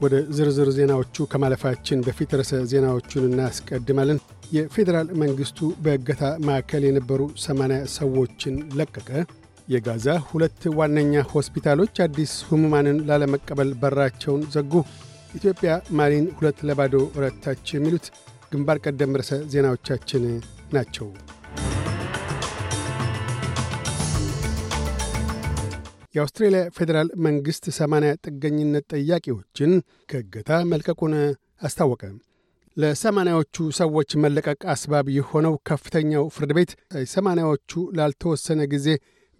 ወደ ዝርዝር ዜናዎቹ ከማለፋችን በፊት ርዕሰ ዜናዎቹን እናስቀድማለን። የፌዴራል መንግሥቱ በእገታ ማዕከል የነበሩ 80 ሰዎችን ለቀቀ። የጋዛ ሁለት ዋነኛ ሆስፒታሎች አዲስ ሕሙማንን ላለመቀበል በራቸውን ዘጉ። ኢትዮጵያ ማሊን ሁለት ለባዶ ረታች። የሚሉት ግንባር ቀደም ርዕሰ ዜናዎቻችን ናቸው። የአውስትሬልያ ፌዴራል መንግሥት 80 ጥገኝነት ጠያቂዎችን ከእገታ መልቀቁን አስታወቀ። ለሰማንያዎቹ ሰዎች መለቀቅ አስባብ የሆነው ከፍተኛው ፍርድ ቤት ሰማንያዎቹ ላልተወሰነ ጊዜ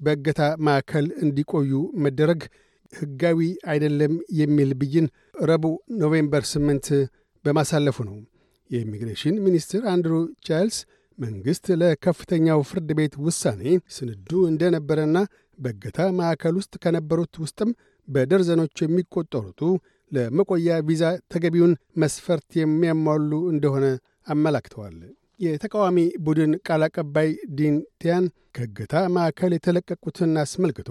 በእገታ ማዕከል እንዲቆዩ መደረግ ሕጋዊ አይደለም የሚል ብይን ረቡዕ ኖቬምበር 8 በማሳለፉ ነው። የኢሚግሬሽን ሚኒስትር አንድሩ ጃይልስ መንግሥት ለከፍተኛው ፍርድ ቤት ውሳኔ ስንዱ እንደነበረና በእገታ ማዕከል ውስጥ ከነበሩት ውስጥም በደርዘኖች የሚቆጠሩቱ ለመቆያ ቪዛ ተገቢውን መስፈርት የሚያሟሉ እንደሆነ አመላክተዋል። የተቃዋሚ ቡድን ቃል አቀባይ ዲን ቲያን ከእገታ ማዕከል የተለቀቁትን አስመልክቶ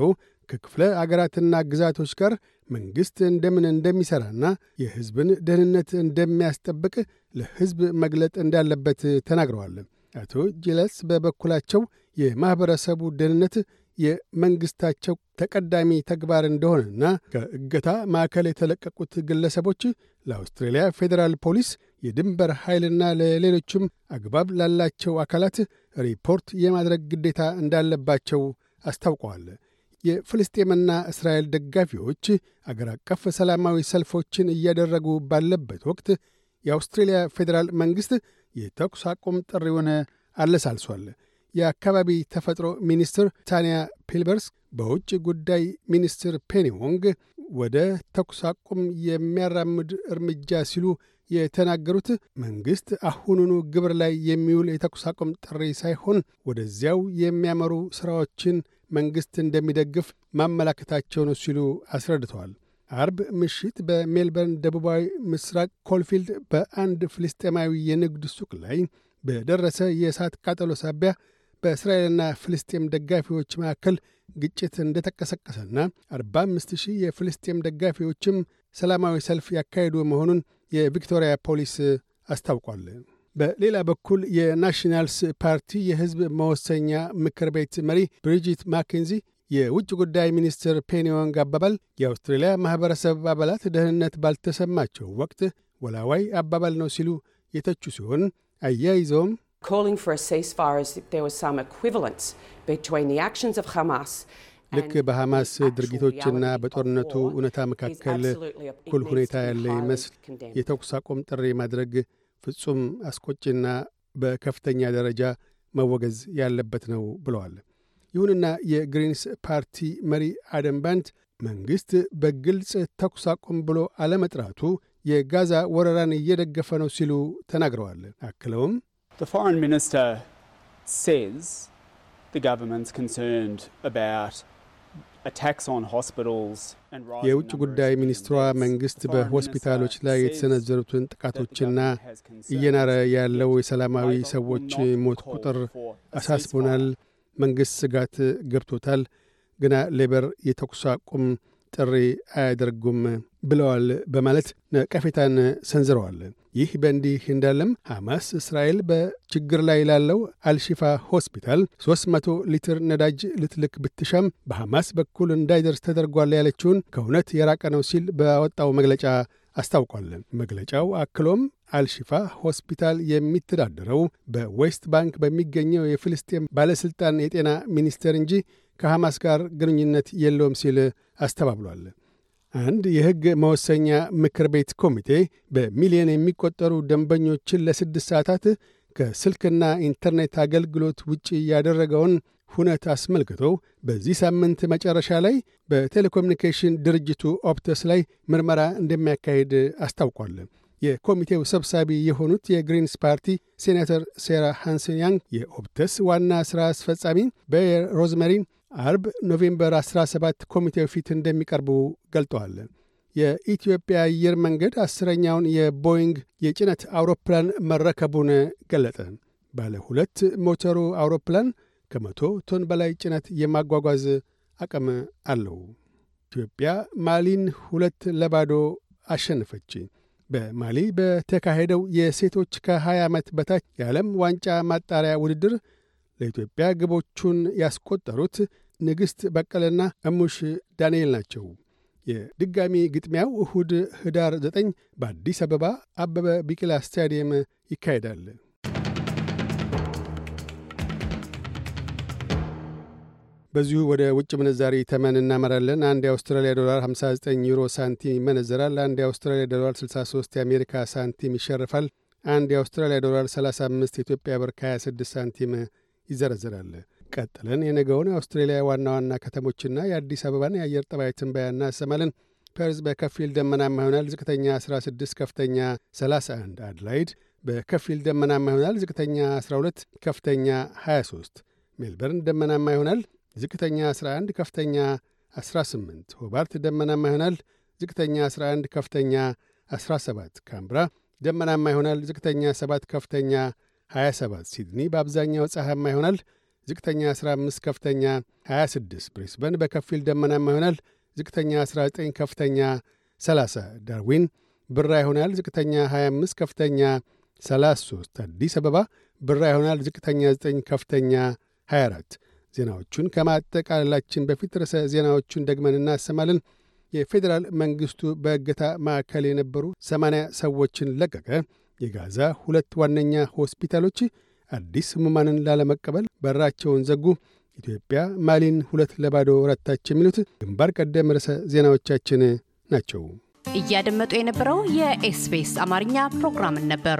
ከክፍለ አገራትና ግዛቶች ጋር መንግሥት እንደምን እንደሚሠራና የሕዝብን ደህንነት እንደሚያስጠብቅ ለሕዝብ መግለጥ እንዳለበት ተናግረዋል። አቶ ጂለስ በበኩላቸው የማኅበረሰቡ ደህንነት የመንግሥታቸው ተቀዳሚ ተግባር እንደሆነና ከእገታ ማዕከል የተለቀቁት ግለሰቦች ለአውስትሬልያ ፌዴራል ፖሊስ፣ የድንበር ኃይልና ለሌሎችም አግባብ ላላቸው አካላት ሪፖርት የማድረግ ግዴታ እንዳለባቸው አስታውቀዋል። የፍልስጤምና እስራኤል ደጋፊዎች አገር አቀፍ ሰላማዊ ሰልፎችን እያደረጉ ባለበት ወቅት የአውስትሬልያ ፌዴራል መንግሥት የተኩስ አቁም ጥሪውን አለሳልሷል። የአካባቢ ተፈጥሮ ሚኒስትር ታንያ ፕሊበርሴክ በውጭ ጉዳይ ሚኒስትር ፔኒ ዎንግ ወደ ተኩስ አቁም የሚያራምድ እርምጃ ሲሉ የተናገሩት መንግሥት አሁኑኑ ገቢር ላይ የሚውል የተኩስ አቁም ጥሪ ሳይሆን ወደዚያው የሚያመሩ ሥራዎችን መንግሥት እንደሚደግፍ ማመላከታቸው ነው ሲሉ አስረድተዋል። አርብ ምሽት በሜልበርን ደቡባዊ ምስራቅ ኮልፊልድ በአንድ ፍልስጤማዊ የንግድ ሱቅ ላይ በደረሰ የእሳት ቃጠሎ ሳቢያ በእስራኤልና ፍልስጤም ደጋፊዎች መካከል ግጭት እንደተቀሰቀሰና 45 ሺህ የፍልስጤም ደጋፊዎችም ሰላማዊ ሰልፍ ያካሄዱ መሆኑን የቪክቶሪያ ፖሊስ አስታውቋል። በሌላ በኩል የናሽናልስ ፓርቲ የሕዝብ መወሰኛ ምክር ቤት መሪ ብሪጂት ማኬንዚ የውጭ ጉዳይ ሚኒስትር ፔኒዮንግ አባባል የአውስትሬልያ ማኅበረሰብ አባላት ደህንነት ባልተሰማቸው ወቅት ወላዋይ አባባል ነው ሲሉ የተቹ ሲሆን አያይዘውም calling for a ceasefire as if there was some equivalence between the actions of Hamas ልክ በሐማስ ድርጊቶችና በጦርነቱ እውነታ መካከል እኩል ሁኔታ ያለ ይመስል የተኩስ አቁም ጥሪ ማድረግ ፍጹም አስቆጪና በከፍተኛ ደረጃ መወገዝ ያለበት ነው ብለዋል። ይሁንና የግሪንስ ፓርቲ መሪ አደም ባንት መንግሥት በግልጽ ተኩስ አቁም ብሎ አለመጥራቱ የጋዛ ወረራን እየደገፈ ነው ሲሉ ተናግረዋል። አክለውም The foreign minister says the government's concerned about attacks on hospitals and rising የውጭ ጉዳይ ሚኒስትሯ መንግሥት በሆስፒታሎች ላይ የተሰነዘሩትን ጥቃቶችና እየናረ ያለው የሰላማዊ ሰዎች ሞት ቁጥር አሳስቦናል። መንግሥት ስጋት ገብቶታል። ግና ሌበር የተኩስ አቁም ጥሪ አያደርጉም ብለዋል በማለት ነቀፌታን ሰንዝረዋል። ይህ በእንዲህ እንዳለም ሐማስ እስራኤል በችግር ላይ ላለው አልሺፋ ሆስፒታል 300 ሊትር ነዳጅ ልትልክ ብትሻም በሐማስ በኩል እንዳይደርስ ተደርጓል ያለችውን ከእውነት የራቀ ነው ሲል ባወጣው መግለጫ አስታውቋል። መግለጫው አክሎም አልሺፋ ሆስፒታል የሚተዳደረው በዌስት ባንክ በሚገኘው የፍልስጤም ባለሥልጣን የጤና ሚኒስቴር እንጂ ከሐማስ ጋር ግንኙነት የለውም ሲል አስተባብሏል። አንድ የሕግ መወሰኛ ምክር ቤት ኮሚቴ በሚሊዮን የሚቆጠሩ ደንበኞችን ለስድስት ሰዓታት ከስልክና ኢንተርኔት አገልግሎት ውጭ ያደረገውን ሁነት አስመልክቶ በዚህ ሳምንት መጨረሻ ላይ በቴሌኮሙኒኬሽን ድርጅቱ ኦፕተስ ላይ ምርመራ እንደሚያካሂድ አስታውቋል። የኮሚቴው ሰብሳቢ የሆኑት የግሪንስ ፓርቲ ሴናተር ሳራ ሃንሰን ያንግ የኦፕተስ ዋና ሥራ አስፈጻሚ ባየር ሮዝመሪን አርብ ኖቬምበር 17 ኮሚቴው ፊት እንደሚቀርቡ ገልጠዋል። የኢትዮጵያ አየር መንገድ አስረኛውን የቦይንግ የጭነት አውሮፕላን መረከቡን ገለጠ። ባለ ሁለት ሞተሩ አውሮፕላን ከመቶ ቶን በላይ ጭነት የማጓጓዝ አቅም አለው። ኢትዮጵያ ማሊን ሁለት ለባዶ አሸነፈች። በማሊ በተካሄደው የሴቶች ከ20 ዓመት በታች የዓለም ዋንጫ ማጣሪያ ውድድር ለኢትዮጵያ ግቦቹን ያስቆጠሩት ንግሥት በቀለና እሙሽ ዳንኤል ናቸው። የድጋሚ ግጥሚያው እሁድ ህዳር 9 በአዲስ አበባ አበበ ቢቂላ ስታዲየም ይካሄዳል። በዚሁ ወደ ውጭ ምንዛሪ ተመን እናመራለን። አንድ የአውስትራሊያ ዶላር 59 ዩሮ ሳንቲም ይመነዘራል። አንድ የአውስትራሊያ ዶላር 63 የአሜሪካ ሳንቲም ይሸርፋል። አንድ የአውስትራሊያ ዶላር 35 የኢትዮጵያ ብር ከ26 ሳንቲም ይዘረዝራል። ቀጥለን የነገውን የአውስትሬሊያ ዋና ዋና ከተሞችና የአዲስ አበባን የአየር ጠባይ ትንበያ እናሰማለን። ፐርዝ በከፊል ደመናማ ይሆናል። ዝቅተኛ 16፣ ከፍተኛ 31። አድላይድ በከፊል ደመናማ ይሆናል። ዝቅተኛ 12፣ ከፍተኛ 23። ሜልበርን ደመናማ ይሆናል። ዝቅተኛ 11፣ ከፍተኛ 18። ሆባርት ደመናማ ይሆናል። ዝቅተኛ 11፣ ከፍተኛ 17። ካንብራ ደመናማ ይሆናል። ዝቅተኛ 7፣ ከፍተኛ 27። ሲድኒ በአብዛኛው ፀሐያማ ይሆናል። ዝቅተኛ 15፣ ከፍተኛ 26። ብሪስበን በከፊል ደመናማ ይሆናል። ዝቅተኛ 19፣ ከፍተኛ 30። ዳርዊን ብራ ይሆናል። ዝቅተኛ 25፣ ከፍተኛ 33። አዲስ አበባ ብራ ይሆናል። ዝቅተኛ 9፣ ከፍተኛ 24። ዜናዎቹን ከማጠቃለላችን በፊት ርዕሰ ዜናዎቹን ደግመን እናሰማለን። የፌዴራል መንግሥቱ በእገታ ማዕከል የነበሩ ሰማንያ ሰዎችን ለቀቀ። የጋዛ ሁለት ዋነኛ ሆስፒታሎች አዲስ ሕሙማንን ላለመቀበል በራቸውን ዘጉ። ኢትዮጵያ ማሊን ሁለት ለባዶ ረታች። የሚሉት ግንባር ቀደም ርዕሰ ዜናዎቻችን ናቸው። እያደመጡ የነበረው የኤስቢኤስ አማርኛ ፕሮግራምን ነበር።